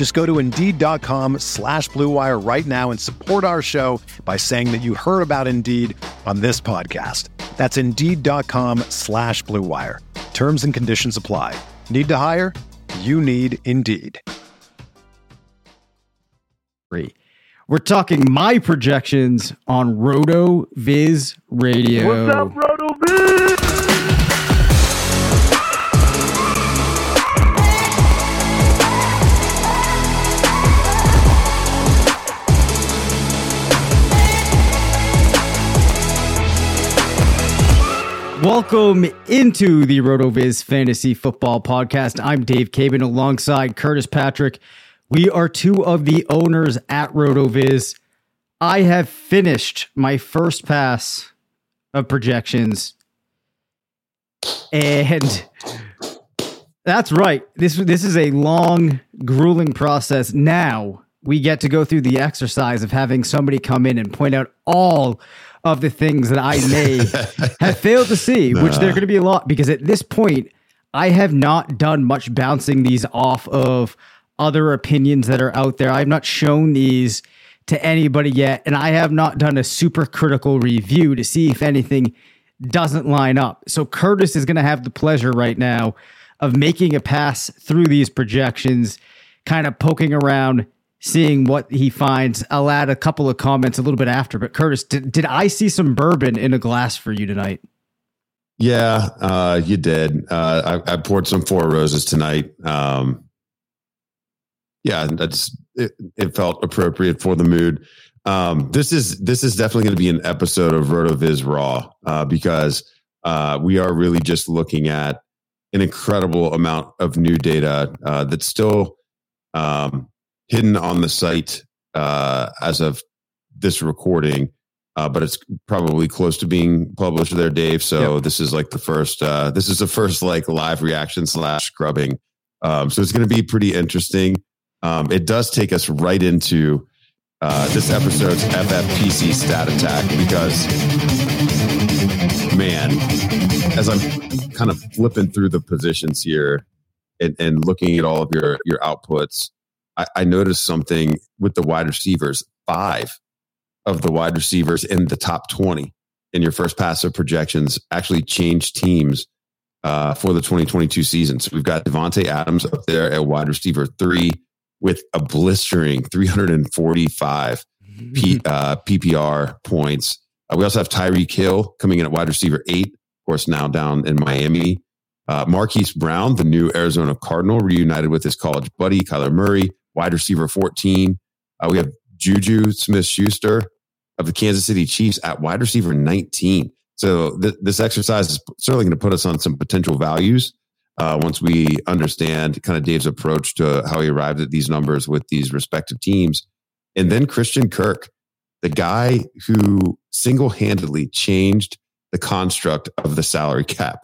Just go to Indeed.com slash BlueWire right now and support our show by saying that you heard about Indeed on this podcast. That's Indeed.com slash BlueWire. Terms and conditions apply. Need to hire? You need Indeed. We're talking my projections on Roto Viz Radio. What's up, Roto Viz? Welcome into the RotoViz Fantasy Football Podcast. I'm Dave Caban alongside Curtis Patrick. We are two of the owners at RotoViz. I have finished my first pass of projections. And that's right. This this is a long, grueling process. Now we get to go through the exercise of having somebody come in and point out all of the things that I may have failed to see, which there are going to be a lot because at this point, I have not done much bouncing these off of other opinions that are out there. I've not shown these to anybody yet, and I have not done a super critical review to see if anything doesn't line up. So Curtis is going to have the pleasure right now of making a pass through these projections, kind of poking around, seeing what he finds. I'll add a couple of comments a little bit after. But Curtis, did, did I see some bourbon in a glass for you tonight? Yeah, uh, you did. Uh, I, I, poured some Four Roses tonight. Um, yeah, that's it, it, felt appropriate for the mood. Um, this is this is definitely going to be an episode of RotoViz Raw uh, because uh, we are really just looking at an incredible amount of new data uh, that's still um, hidden on the site uh, as of this recording, uh, but it's probably close to being published there, Dave. So yep. this is like the first. Uh, this is the first like live reaction slash scrubbing. Um, so it's going to be pretty interesting. Um, it does take us right into uh, this episode's FFPC stat attack because, man, as I'm kind of flipping through the positions here and, and looking at all of your your outputs, I, I noticed something with the wide receivers. Five of the wide receivers in the top 20 in your first pass of projections actually changed teams uh, for the 2022 season. So we've got Davante Adams up there at wide receiver three with a blistering 345 P, uh, PPR points. Uh, we also have Tyreek Hill coming in at wide receiver eight, of course, now down in Miami. Uh, Marquise Brown, the new Arizona Cardinal, reunited with his college buddy, Kyler Murray, wide receiver 14. Uh, we have Juju Smith Schuster of the Kansas City Chiefs at wide receiver 19. So th- this exercise is certainly going to put us on some potential values uh, once we understand kind of Dave's approach to how he arrived at these numbers with these respective teams. And then Christian Kirk, the guy who single handedly changed the construct of the salary cap,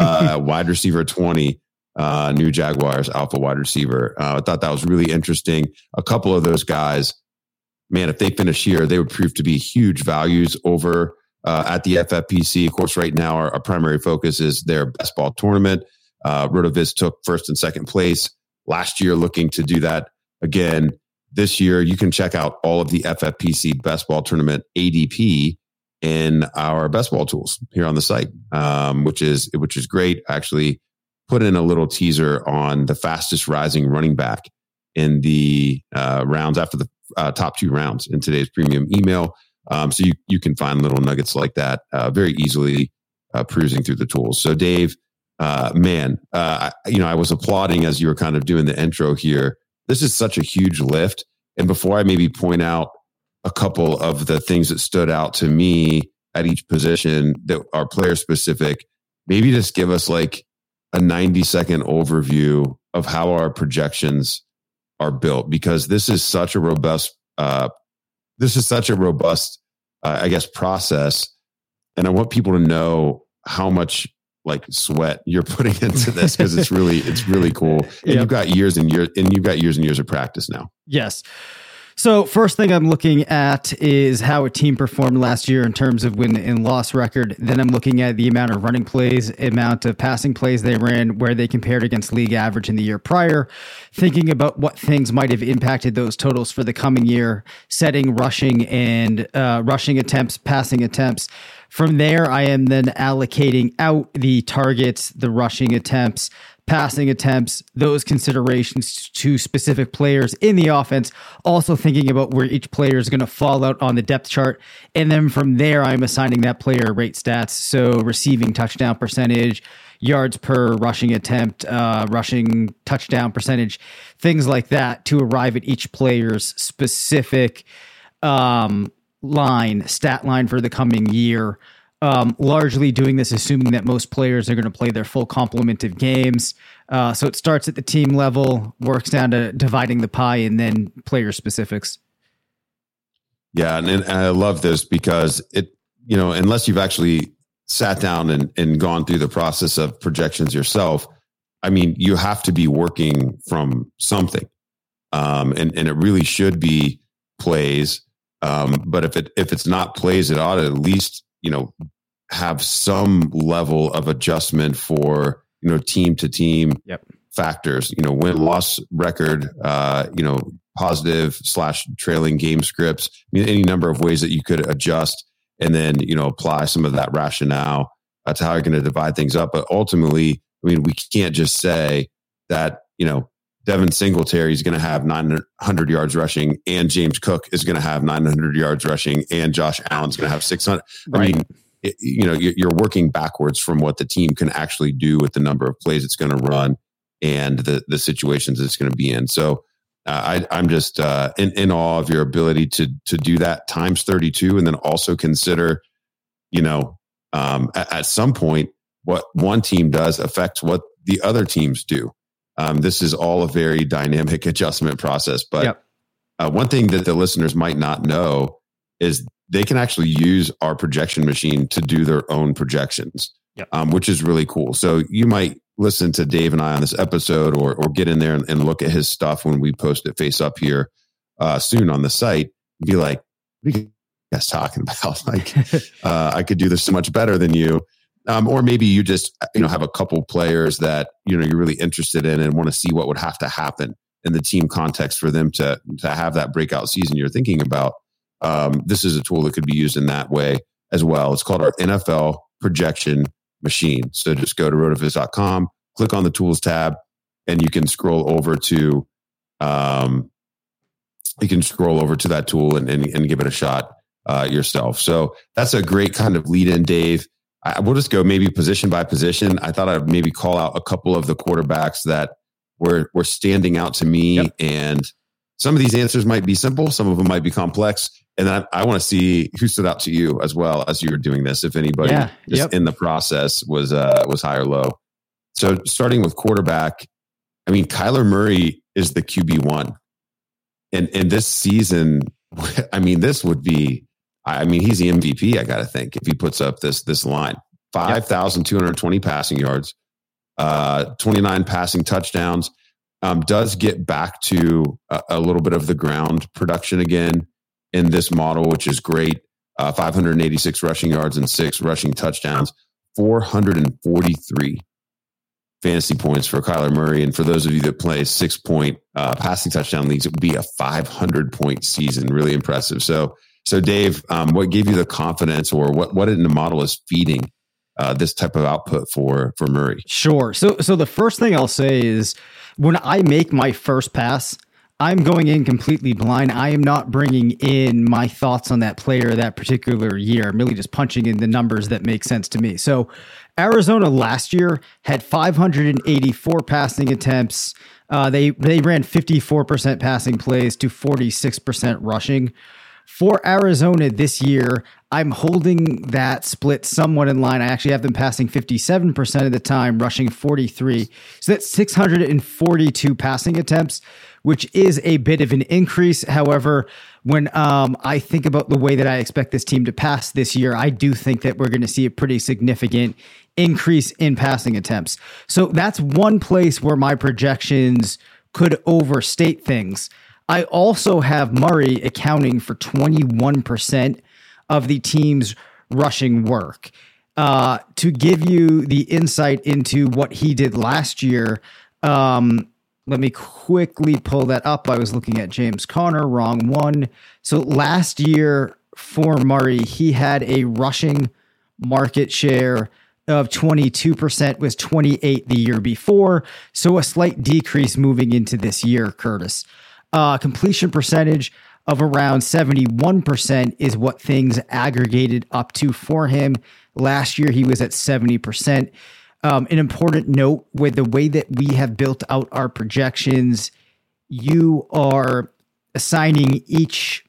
uh, wide receiver 20 uh, new Jaguars alpha wide receiver. Uh, I thought that was really interesting. A couple of those guys, man, if they finish here, they would prove to be huge values over uh, at the FFPC. Of course, right now our, our, primary focus is their best ball tournament. Uh, Rotoviz took first and second place last year, looking to do that again this year. You can check out all of the FFPC best ball tournament ADP in our best ball tools here on the site, um, which is which is great. Actually, put in a little teaser on the fastest rising running back in the uh, rounds after the uh, top two rounds in today's premium email. Um, so you, you can find little nuggets like that uh, very easily uh, perusing through the tools. So, Dave, uh, man, uh, you know, I was applauding as you were kind of doing the intro here. This is such a huge lift. And before I maybe point out a couple of the things that stood out to me at each position that are player specific, maybe just give us like a 90 second overview of how our projections are built because this is such a robust uh, this is such a robust uh, i guess process and i want people to know how much like sweat you're putting into this because it's really it's really cool and Yep. you've got years and years and you've got years and years of practice now Yes. So first thing I'm looking at is how a team performed last year in terms of win and loss record. Then I'm looking at the amount of running plays, amount of passing plays they ran, where they compared against league average in the year prior. Thinking about what things might have impacted those totals for the coming year, setting rushing and uh, rushing attempts, passing attempts. From there, I am then allocating out the targets, the rushing attempts, passing attempts, those considerations to specific players in the offense, also thinking about where each player is going to fall out on the depth chart. And then from there, I'm assigning that player rate stats. So receiving touchdown percentage, yards per rushing attempt, uh, rushing touchdown percentage, things like that to arrive at each player's specific um, line, stat line for the coming year. Um, largely doing this, assuming that most players are going to play their full complement of games. Uh, so it starts at the team level, works down to dividing the pie, and then player specifics. Yeah, and, and I love this because it, you know, unless you've actually sat down and, and gone through the process of projections yourself, I mean, you have to be working from something, um, and and it really should be plays. Um, but if it if it's not plays, it ought to at least you know have some level of adjustment for you know team to team Yep. factors. You know, win loss record. Uh, you know, positive slash trailing game scripts. I mean, any number of ways that you could adjust and then you know apply some of that rationale uh, to how you're going to divide things up. But ultimately, I mean, we can't just say that you know Devin Singletary is going to have 900 yards rushing, and James Cook is going to have 900 yards rushing, and Josh Allen's going to have 600. I mean, it, you know, you're, you're working backwards from what the team can actually do with the number of plays it's going to run and the the situations it's going to be in. So. Uh, I, I'm just uh, in, in awe of your ability to to do that times 32, and then also consider, you know, um, at, at some point, what one team does affects what the other teams do. Um, this is all a very dynamic adjustment process. But Yep. uh, one thing that the listeners might not know is they can actually use our projection machine to do their own projections, Yep. um, which is really cool. So you might listen to Dave and I on this episode or, or get in there and, and look at his stuff when we post it face up here uh, soon on the site. and Be like, what are you guys talking about? Like, uh, I could do this so much better than you. Um, or maybe you just you know have a couple players that you know you're really interested in and want to see what would have to happen in the team context for them to to have that breakout season you're thinking about. Um, this is a tool that could be used in that way as well. It's called our NFL projection machine. So just go to rotoviz.com, click on the tools tab, and you can scroll over to um, you can scroll over to that tool and, and, and give it a shot uh, yourself. So that's a great kind of lead in, Dave. I, we'll just go maybe position by position. I thought I'd maybe call out a couple of the quarterbacks that were were standing out to me, Yep. and some of these answers might be simple, some of them might be complex. And I, I want to see who stood out to you as well as you were doing this. If anybody Yeah, just yep. in the process was uh, was high or low. So starting with quarterback, I mean Kyler Murray is the QB one, and and this season, I mean this would be, I mean he's the MVP. I got to think if he puts up this this line, five thousand two hundred twenty passing yards, uh, twenty nine passing touchdowns. Um, does get back to a, a little bit of the ground production again in this model, which is great. Uh, 586 rushing yards and six rushing touchdowns, 443 fantasy points for Kyler Murray. And for those of you that play six point uh, passing touchdown leagues, it would be a 500 point season. Really impressive. So, so Dave, um, what gave you the confidence, or what what in the model is feeding uh, this type of output for for Murray? Sure. So so the first thing I'll say is when I make my first pass, I'm going in completely blind. I am not bringing in my thoughts on that player that particular year. I'm really just punching in the numbers that make sense to me. So, Arizona last year had 584 passing attempts. Uh, they they ran 54% passing plays to 46% rushing. For Arizona this year, I'm holding that split somewhat in line. I actually have them passing 57% of the time, rushing 43. So that's 642 passing attempts, which is a bit of an increase. However, when um, I think about the way that I expect this team to pass this year, I do think that we're going to see a pretty significant increase in passing attempts. So that's one place where my projections could overstate things. I also have Murray accounting for 21% of the team's rushing work. Uh, to give you the insight into what he did last year, um, let me quickly pull that up. I was looking at James Conner, wrong one. So last year for Murray, he had a rushing market share of 22% was 28 the year before so a slight decrease moving into this year curtis uh, completion percentage of around 71% is what things aggregated up to for him. Last year, he was at 70%. Um, an important note with the way that we have built out our projections, you are assigning each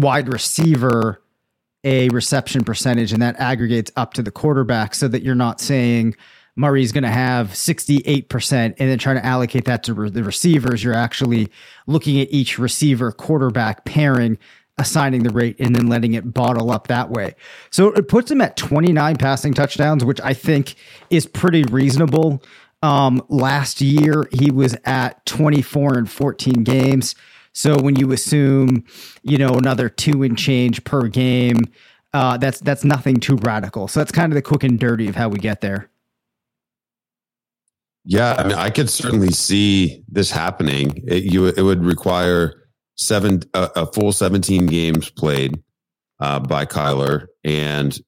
wide receiver a reception percentage, and that aggregates up to the quarterback so that you're not saying, Murray's going to have 68% and then trying to allocate that to re- the receivers. You're actually looking at each receiver quarterback pairing, assigning the rate, and then letting it bottle up that way. So it puts him at 29 passing touchdowns, which I think is pretty reasonable. Um, last year, he was at 24 and 14 games. So when you assume, you know, another two and change per game, uh, that's that's nothing too radical. So that's kind of the quick and dirty of how we get there. Yeah, I mean, I could certainly see this happening. It, you, it would require seven a, a full seventeen games played uh, by Kyler, and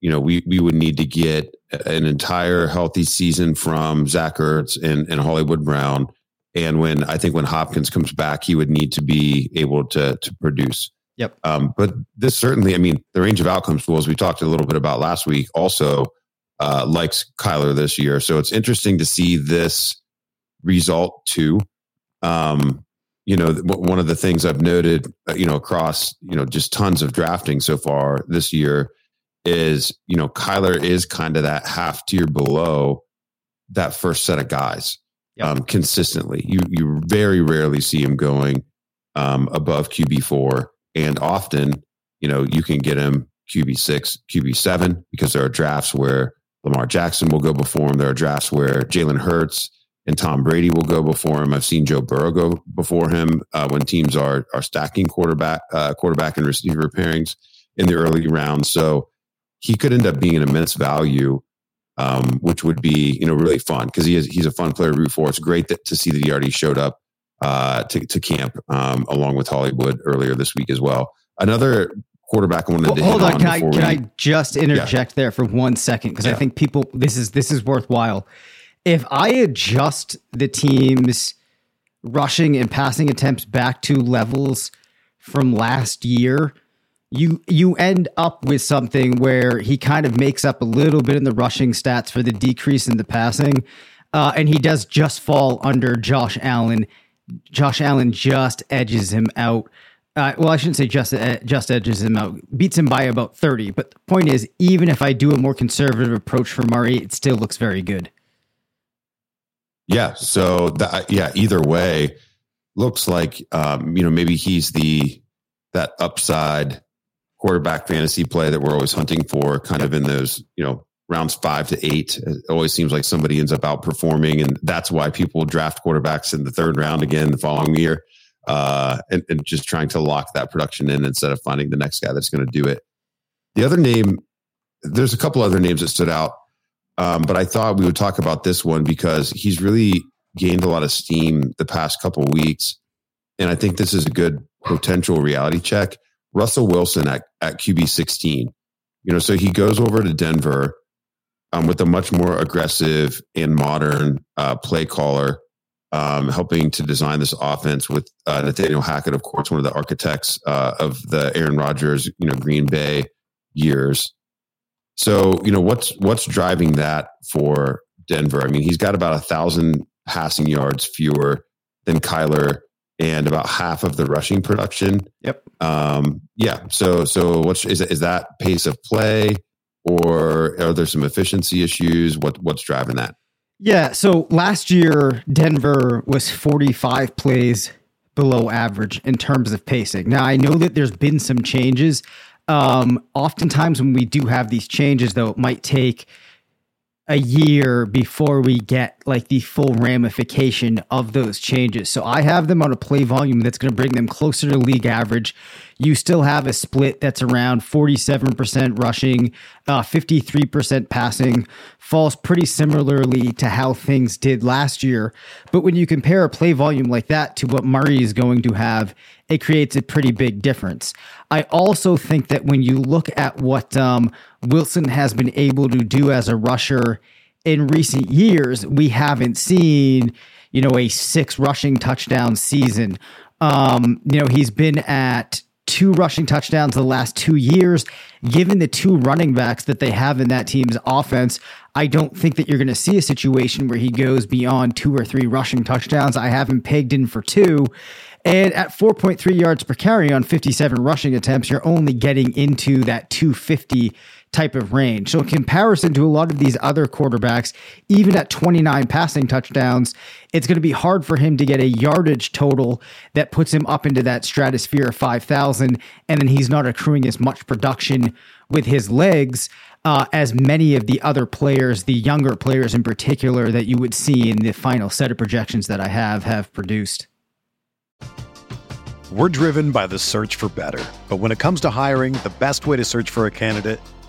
you know we we would need to get an entire healthy season from Zach Ertz and, and Hollywood Brown. And when I think when Hopkins comes back, he would need to be able to to produce. Yep. Um, but this certainly, I mean, the range of outcomes tools we talked a little bit about last week also uh, likes Kyler this year. So it's interesting to see this result too. Um, you know, one of the things I've noted, uh, you know, across, you know, just tons of drafting so far this year is, you know, Kyler is kind of that half tier below that first set of guys yep. um, consistently. You, you very rarely see him going um, above QB4. And often, you know, you can get him QB6, QB7 because there are drafts where Lamar Jackson will go before him. There are drafts where Jalen Hurts and Tom Brady will go before him. I've seen Joe Burrow go before him uh, when teams are are stacking quarterback uh, quarterback and receiver pairings in the early rounds. So he could end up being an immense value, um, which would be you know really fun because he is he's a fun player to root for. It's great that, to see that he already showed up uh, to to camp um, along with Hollywood earlier this week as well. Another quarterback wanted to hold on. on can I can we, I just interject yeah. there for one second because yeah. I think people this is this is worthwhile. If I adjust the team's rushing and passing attempts back to levels from last year, you you end up with something where he kind of makes up a little bit in the rushing stats for the decrease in the passing, uh, and he does just fall under Josh Allen. Josh Allen just edges him out. Uh, well, I shouldn't say just uh, just edges him out, beats him by about thirty. But the point is, even if I do a more conservative approach for Murray, it still looks very good. Yeah. So that yeah, either way, looks like um, you know maybe he's the that upside quarterback fantasy play that we're always hunting for, kind of in those you know rounds five to eight. It always seems like somebody ends up outperforming, and that's why people draft quarterbacks in the third round again the following year uh, and, and just trying to lock that production in instead of finding the next guy that's going to do it. The other name, there's a couple other names that stood out, um, but I thought we would talk about this one because he's really gained a lot of steam the past couple weeks, and I think this is a good potential reality check. Russell Wilson at, at QB 16. You know, so he goes over to Denver um, with a much more aggressive and modern uh, play caller um, helping to design this offense with uh, Nathaniel Hackett, of course, one of the architects uh, of the Aaron Rodgers, you know, Green Bay years. So, you know, what's what's driving that for Denver? I mean, he's got about a thousand passing yards fewer than Kyler and about half of the rushing production. Yep. Um, yeah. So, so what's is is that pace of play, or are there some efficiency issues? What what's driving that? Yeah. So last year, Denver was 45 plays below average in terms of pacing. Now, I know that there's been some changes. Um, oftentimes, when we do have these changes, though, it might take a year before we get like the full ramification of those changes. So I have them on a play volume that's going to bring them closer to league average. You still have a split that's around 47% rushing, uh, 53% passing, falls pretty similarly to how things did last year. But when you compare a play volume like that to what Murray is going to have, it creates a pretty big difference. I also think that when you look at what um, Wilson has been able to do as a rusher in recent years, we haven't seen, you know, a six rushing touchdown season. Um, you know, he's been at two rushing touchdowns the last two years. Given the two running backs that they have in that team's offense, I don't think that you're going to see a situation where he goes beyond two or three rushing touchdowns. I have him pegged in for two. And at 4.3 yards per carry on 57 rushing attempts, you're only getting into that 250 type of range. So, in comparison to a lot of these other quarterbacks, even at 29 passing touchdowns, it's going to be hard for him to get a yardage total that puts him up into that stratosphere of 5,000. And then he's not accruing as much production with his legs. Uh, as many of the other players, the younger players in particular, that you would see in the final set of projections that I have have produced. We're driven by the search for better. But when it comes to hiring, the best way to search for a candidate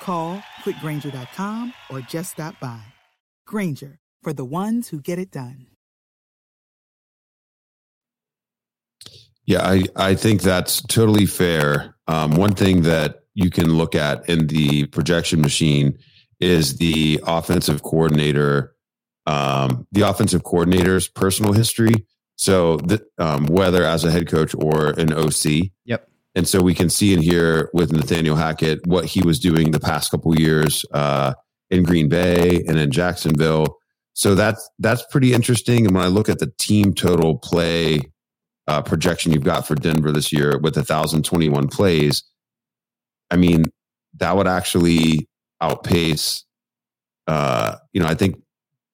Call click grainger.com or just stop by. Grainger, for the ones who get it done. Yeah, I, I think that's totally fair. Um, one thing that you can look at in the projection machine is the offensive coordinator, um, the offensive coordinator's personal history. So, the, um, whether as a head coach or an OC. Yep. And so we can see in here with Nathaniel Hackett what he was doing the past couple years uh, in Green Bay and in Jacksonville. So that's that's pretty interesting. And when I look at the team total play uh, projection you've got for Denver this year with 1,021 plays, I mean, that would actually outpace, uh, you know, I think,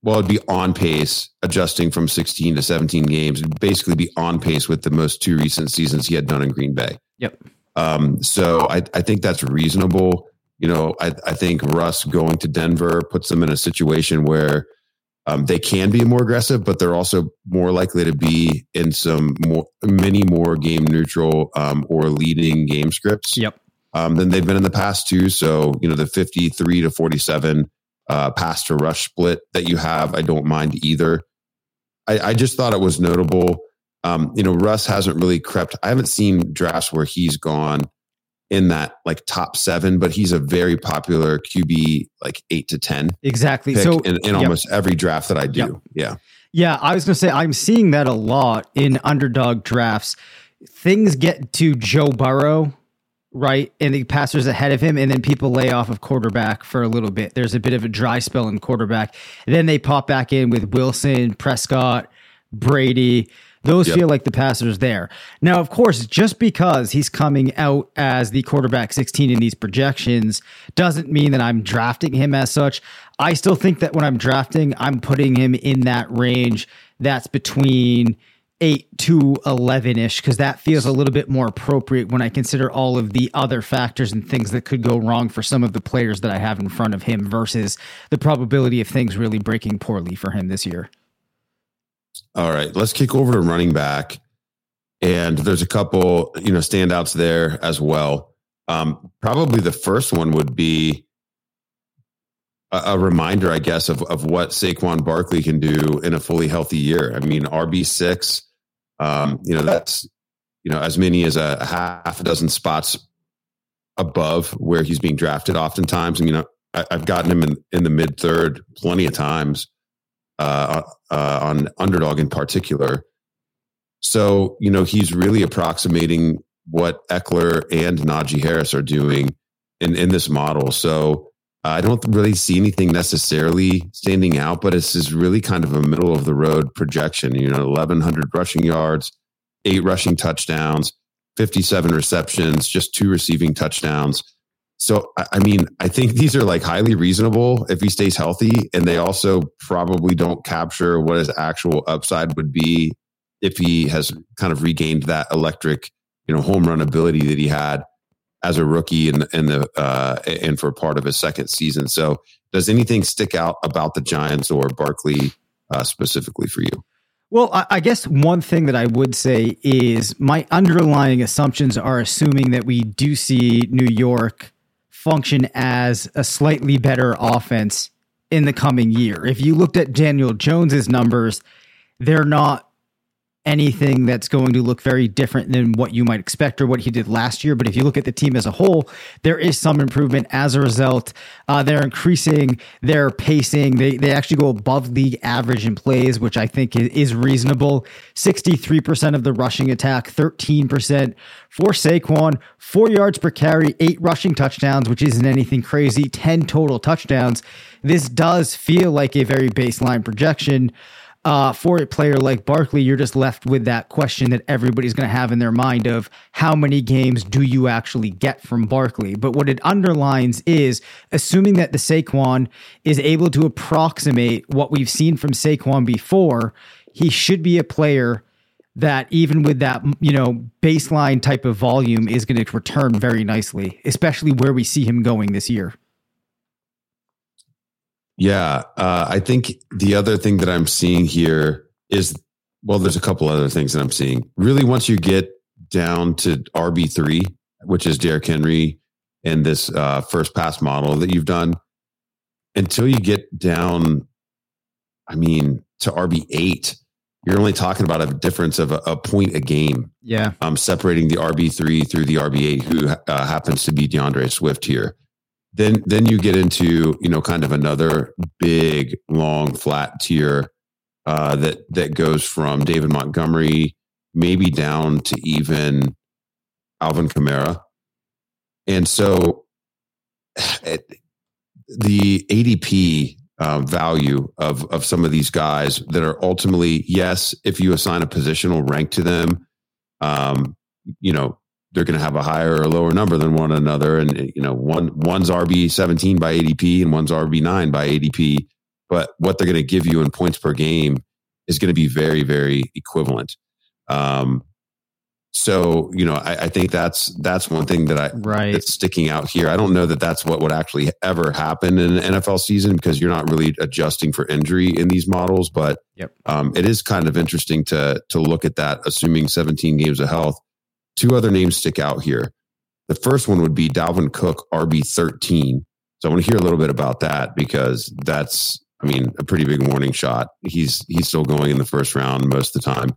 well, it'd be on pace, adjusting from 16 to 17 games, it'd basically be on pace with the most two recent seasons he had done in Green Bay. Yep. Um, so I, I think that's reasonable. You know, I, I think Russ going to Denver puts them in a situation where um, they can be more aggressive, but they're also more likely to be in some more, many more game neutral um, or leading game scripts. Yep. Um, than they've been in the past too. So you know the fifty-three to forty-seven uh, pass to rush split that you have, I don't mind either. I, I just thought it was notable Um, you know, Russ hasn't really crept. I haven't seen drafts where he's gone in that like top seven, but he's a very popular QB, like eight to ten. Exactly. So in, in yep. almost every draft that I do. Yep. Yeah. Yeah, I was going to say I'm seeing that a lot in underdog drafts. Things get to Joe Burrow, right, and the passers ahead of him, and then people lay off of quarterback for a little bit. There's a bit of a dry spell in quarterback. then they pop back in with Wilson, Prescott, Brady. Those Yep. feel like the passers there. Now, of course, just because he's coming out as the quarterback 16 in these projections doesn't mean that I'm drafting him as such. I still think that when I'm drafting, I'm putting him in that range that's between 8 to 11 ish, because that feels a little bit more appropriate when I consider all of the other factors and things that could go wrong for some of the players that I have in front of him versus the probability of things really breaking poorly for him this year. All right, let's kick over to running back, and there's a couple you know standouts there as well. Um, probably the first one would be a, a reminder, I guess, of of what Saquon Barkley can do in a fully healthy year. I mean, RB six, um, you know, that's you know as many as a half a dozen spots above where he's being drafted. Oftentimes, I mean, I, I've gotten him in in the mid third plenty of times uh, uh, on underdog in particular. So, you know, he's really approximating what Ekeler and Najee Harris are doing in, in this model. So I don't really see anything necessarily standing out, but it's is really kind of a middle of the road projection. You know, 1,100 rushing yards, eight rushing touchdowns, 57 receptions, just two receiving touchdowns. So, I mean, I think these are like highly reasonable if he stays healthy, and they also probably don't capture what his actual upside would be if he has kind of regained that electric, you know, home run ability that he had as a rookie and and the uh, and for part of his second season. So, does anything stick out about the Giants or Barkley uh, specifically for you? Well, I guess one thing that I would say is my underlying assumptions are assuming that we do see New York function as a slightly better offense in the coming year. If you looked at Daniel Jones's numbers, they're not anything that's going to look very different than what you might expect or what he did last year. But if you look at the team as a whole, there is some improvement as a result. Uh, they're increasing their pacing. They, they actually go above league average in plays, which I think is, reasonable. 63% of the rushing attack, 13% for Saquon, four yards per carry, eight rushing touchdowns, which isn't anything crazy, 10 total touchdowns. This does feel like a very baseline projection uh, for a player like Barkley, you're just left with that question that everybody's going to have in their mind of how many games do you actually get from Barkley? But what it underlines is assuming that the Saquon is able to approximate what we've seen from Saquon before, he should be a player that even with that you know baseline type of volume is going to return very nicely, especially where we see him going this year. Yeah, uh, I think the other thing that I'm seeing here is well, there's a couple other things that I'm seeing. Really, once you get down to RB three, which is Derrick Henry and this uh, first pass model that you've done, until you get down, I mean, to RB eight, you're only talking about a difference of a, a point a game Yeah. I'm um, separating the RB three through the RB eight, who uh, happens to be D'Andre Swift here. Then, then you get into you know kind of another big, long, flat tier uh, that that goes from David Montgomery maybe down to even Alvin Kamara, and so it, the ADP uh, value of of some of these guys that are ultimately yes, if you assign a positional rank to them, um, you know they're going to have a higher or lower number than one another, and you know one one's RB seventeen by ADP and one's RB nine by ADP, but what they're going to give you in points per game is going to be very very equivalent. Um, so you know I, I think that's that's one thing that I Right. that's sticking out here. I don't know that that's what would actually ever happen in an NFL season because you're not really adjusting for injury in these models. But Yep. um, it is kind of interesting to to look at that, assuming 17 games of health. Two other names stick out here. The first one would be Dalvin Cook, RB 13. So I want to hear a little bit about that because that's, I mean, a pretty big warning shot. He's he's still going in the first round most of the time.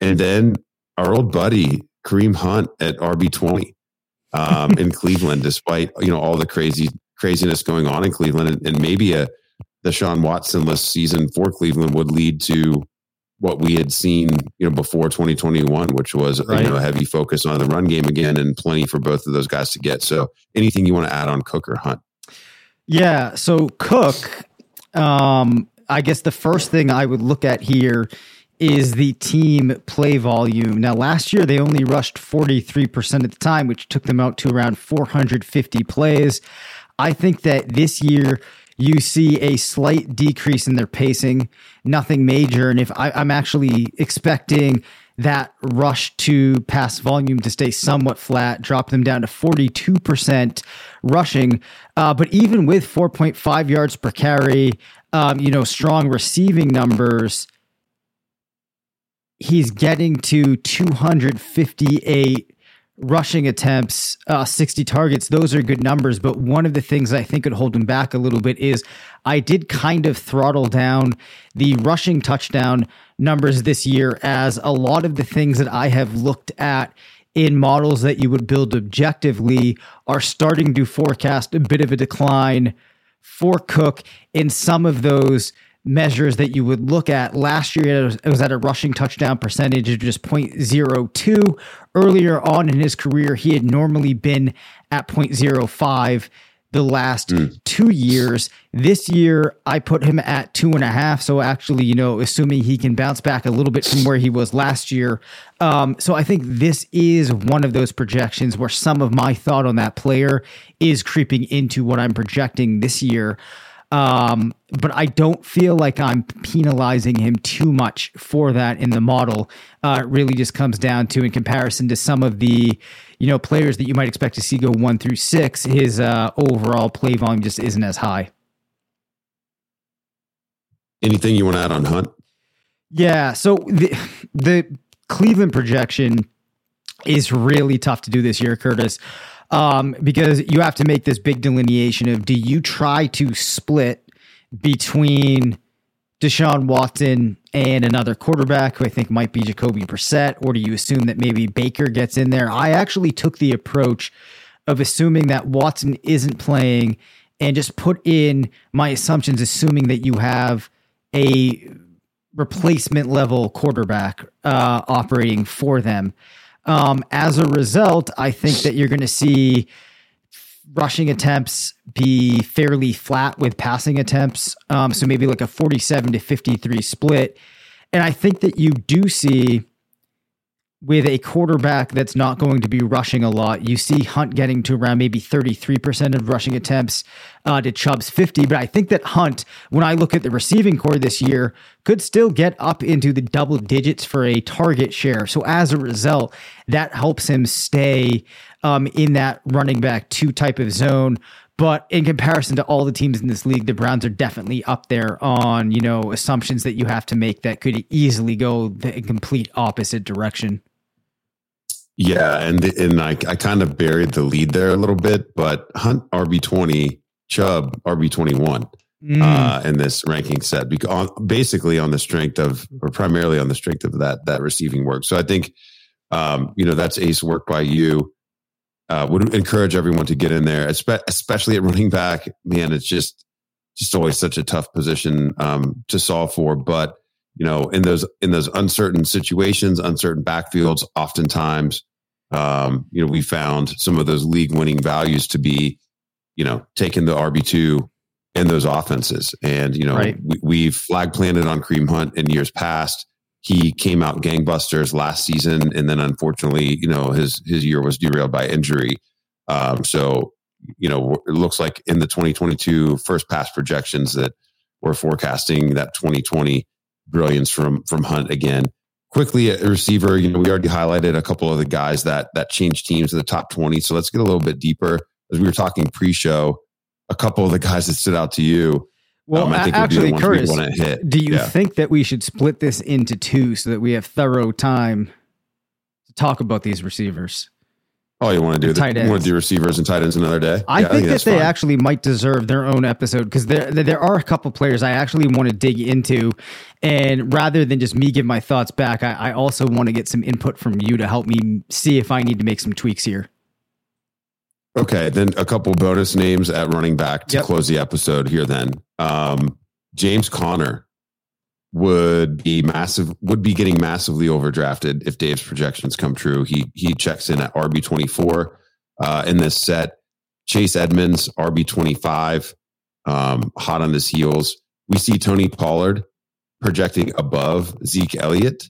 and then our old buddy Kareem Hunt at RB twenty um, in Cleveland, despite you know all the crazy craziness going on in Cleveland, and, and maybe a Deshaun Watsonless season for Cleveland would lead to what we had seen, you know, before 2021, which was right. you know a heavy focus on the run game again, and plenty for both of those guys to get. So, anything you want to add on Cook or Hunt? Yeah. So Cook, um, I guess the first thing I would look at here is the team play volume. Now, last year they only rushed 43% of the time, which took them out to around 450 plays. I think that this year you see a slight decrease in their pacing, nothing major. And if I, I'm actually expecting that rush to pass volume to stay somewhat flat, drop them down to 42% rushing. Uh, but even with 4.5 yards per carry, um, you know, strong receiving numbers, he's getting to 258 rushing attempts, uh, 60 targets. Those are good numbers. But one of the things I think could hold him back a little bit is I did kind of throttle down the rushing touchdown numbers this year as a lot of the things that I have looked at in models that you would build objectively are starting to forecast a bit of a decline for Cook in some of those measures that you would look at. Last year, it was at a rushing touchdown percentage of just 0.02. Earlier on in his career, he had normally been at 0.05 the last mm. two years. This year, I put him at two and a half. So actually, you know, assuming he can bounce back a little bit from where he was last year. Um, so I think this is one of those projections where some of my thought on that player is creeping into what I'm projecting this year. Um, but I don't feel like I'm penalizing him too much for that in the model. Uh, it really just comes down to, in comparison to some of the, you know, players that you might expect to see go one through six, his uh, overall play volume just isn't as high. Anything you want to add on Hunt? Yeah. So the the Cleveland projection is really tough to do this year, Curtis um, because you have to make this big delineation of do you try to split between Deshaun Watson and another quarterback who I think might be Jacoby Brissett, or do you assume that maybe Baker gets in there? I actually took the approach of assuming that Watson isn't playing and just put in my assumptions, assuming that you have a replacement level quarterback uh, operating for them. Um, as a result, I think that you're going to see rushing attempts be fairly flat with passing attempts. Um, so maybe like a 47 to 53 split. And I think that you do see with a quarterback that's not going to be rushing a lot. You see Hunt getting to around maybe 33% of rushing attempts uh, to Chubb's 50. But I think that Hunt, when I look at the receiving corps this year, could still get up into the double digits for a target share. So as a result, that helps him stay um, in that running back two type of zone. But in comparison to all the teams in this league, the Browns are definitely up there on, you know, assumptions that you have to make that could easily go the complete opposite direction. Yeah, and and I I kind of buried the lead there a little bit, but Hunt RB twenty, Chubb RB twenty one. Mm. Uh, in this ranking set, because basically on the strength of, or primarily on the strength of that that receiving work. So I think, um, you know, that's ace work by you. Uh, would encourage everyone to get in there, especially at running back. Man, it's just just always such a tough position um, to solve for. But you know, in those in those uncertain situations, uncertain backfields, oftentimes um, you know, we found some of those league winning values to be, you know, taking the RB2 in those offenses. And, you know, right. we, we've flag planted on Kareem Hunt in years past. He came out gangbusters last season. And then unfortunately, you know, his, his year was derailed by injury. Um, so, you know, it looks like in the 2022 first pass projections that we're forecasting that 2020 brilliance from, from Hunt again quickly a receiver you know we already highlighted a couple of the guys that that changed teams in the top 20 so let's get a little bit deeper. As we were talking pre-show a couple of the guys that stood out to you well um, I think actually Curtis, do you yeah. think that we should split this into two so that we have thorough time to talk about these receivers Oh, you want to do the, Tight you want to do receivers and tight ends another day? I Yeah, think that they fine. actually might deserve their own episode because there there are a couple players I actually want to dig into, and rather than just me give my thoughts back, I, I also want to get some input from you to help me see if I need to make some tweaks here. Okay, then a couple bonus names at running back to Yep. close the episode here. Then um, James Conner would be massive. Would be getting massively overdrafted if Dave's projections come true. He he checks in at RB twenty four uh, in this set. Chase Edmonds RB twenty five, um, hot on his heels. We see Tony Pollard projecting above Zeke Elliott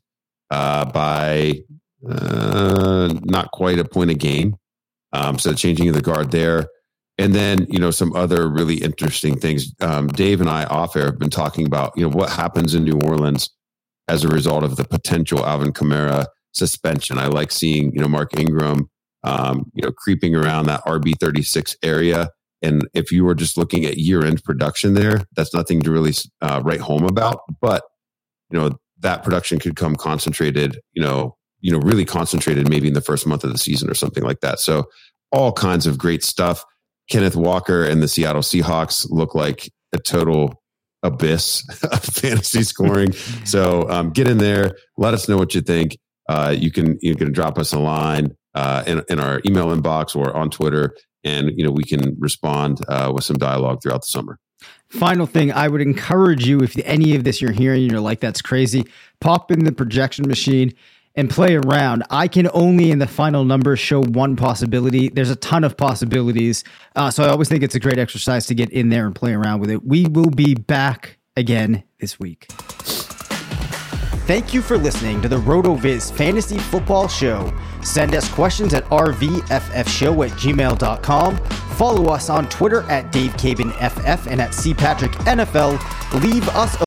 uh, by uh, not quite a point a game. Um, so changing of the guard there. And then, you know, some other really interesting things. Um, Dave and I off air have been talking about, you know, what happens in New Orleans as a result of the potential Alvin Kamara suspension. I like seeing, you know, Mark Ingram, um, you know, creeping around that RB 36 area. And if you were just looking at year end production there, that's nothing to really uh, write home about. But, you know, that production could come concentrated, you know, you know, really concentrated maybe in the first month of the season or something like that. So all kinds of great stuff. Kenneth Walker and the Seattle Seahawks look like a total abyss of fantasy scoring. so um, get in there. Let us know what you think. Uh, you can you can drop us a line uh, in, in our email inbox or on Twitter, and you know we can respond uh, with some dialogue throughout the summer. Final thing, I would encourage you if any of this you're hearing and you're like, that's crazy, pop in the projection machine and play around. I can only in the final number show one possibility. There's a ton of possibilities. Uh, so I always think it's a great exercise to get in there and play around with it. We will be back again this week. Thank you for listening to the RotoViz Fantasy Football Show. Send us questions at rvffshow at gmail.com. Follow us on Twitter at DaveCabinFF and at CPatrickNFL. Leave us a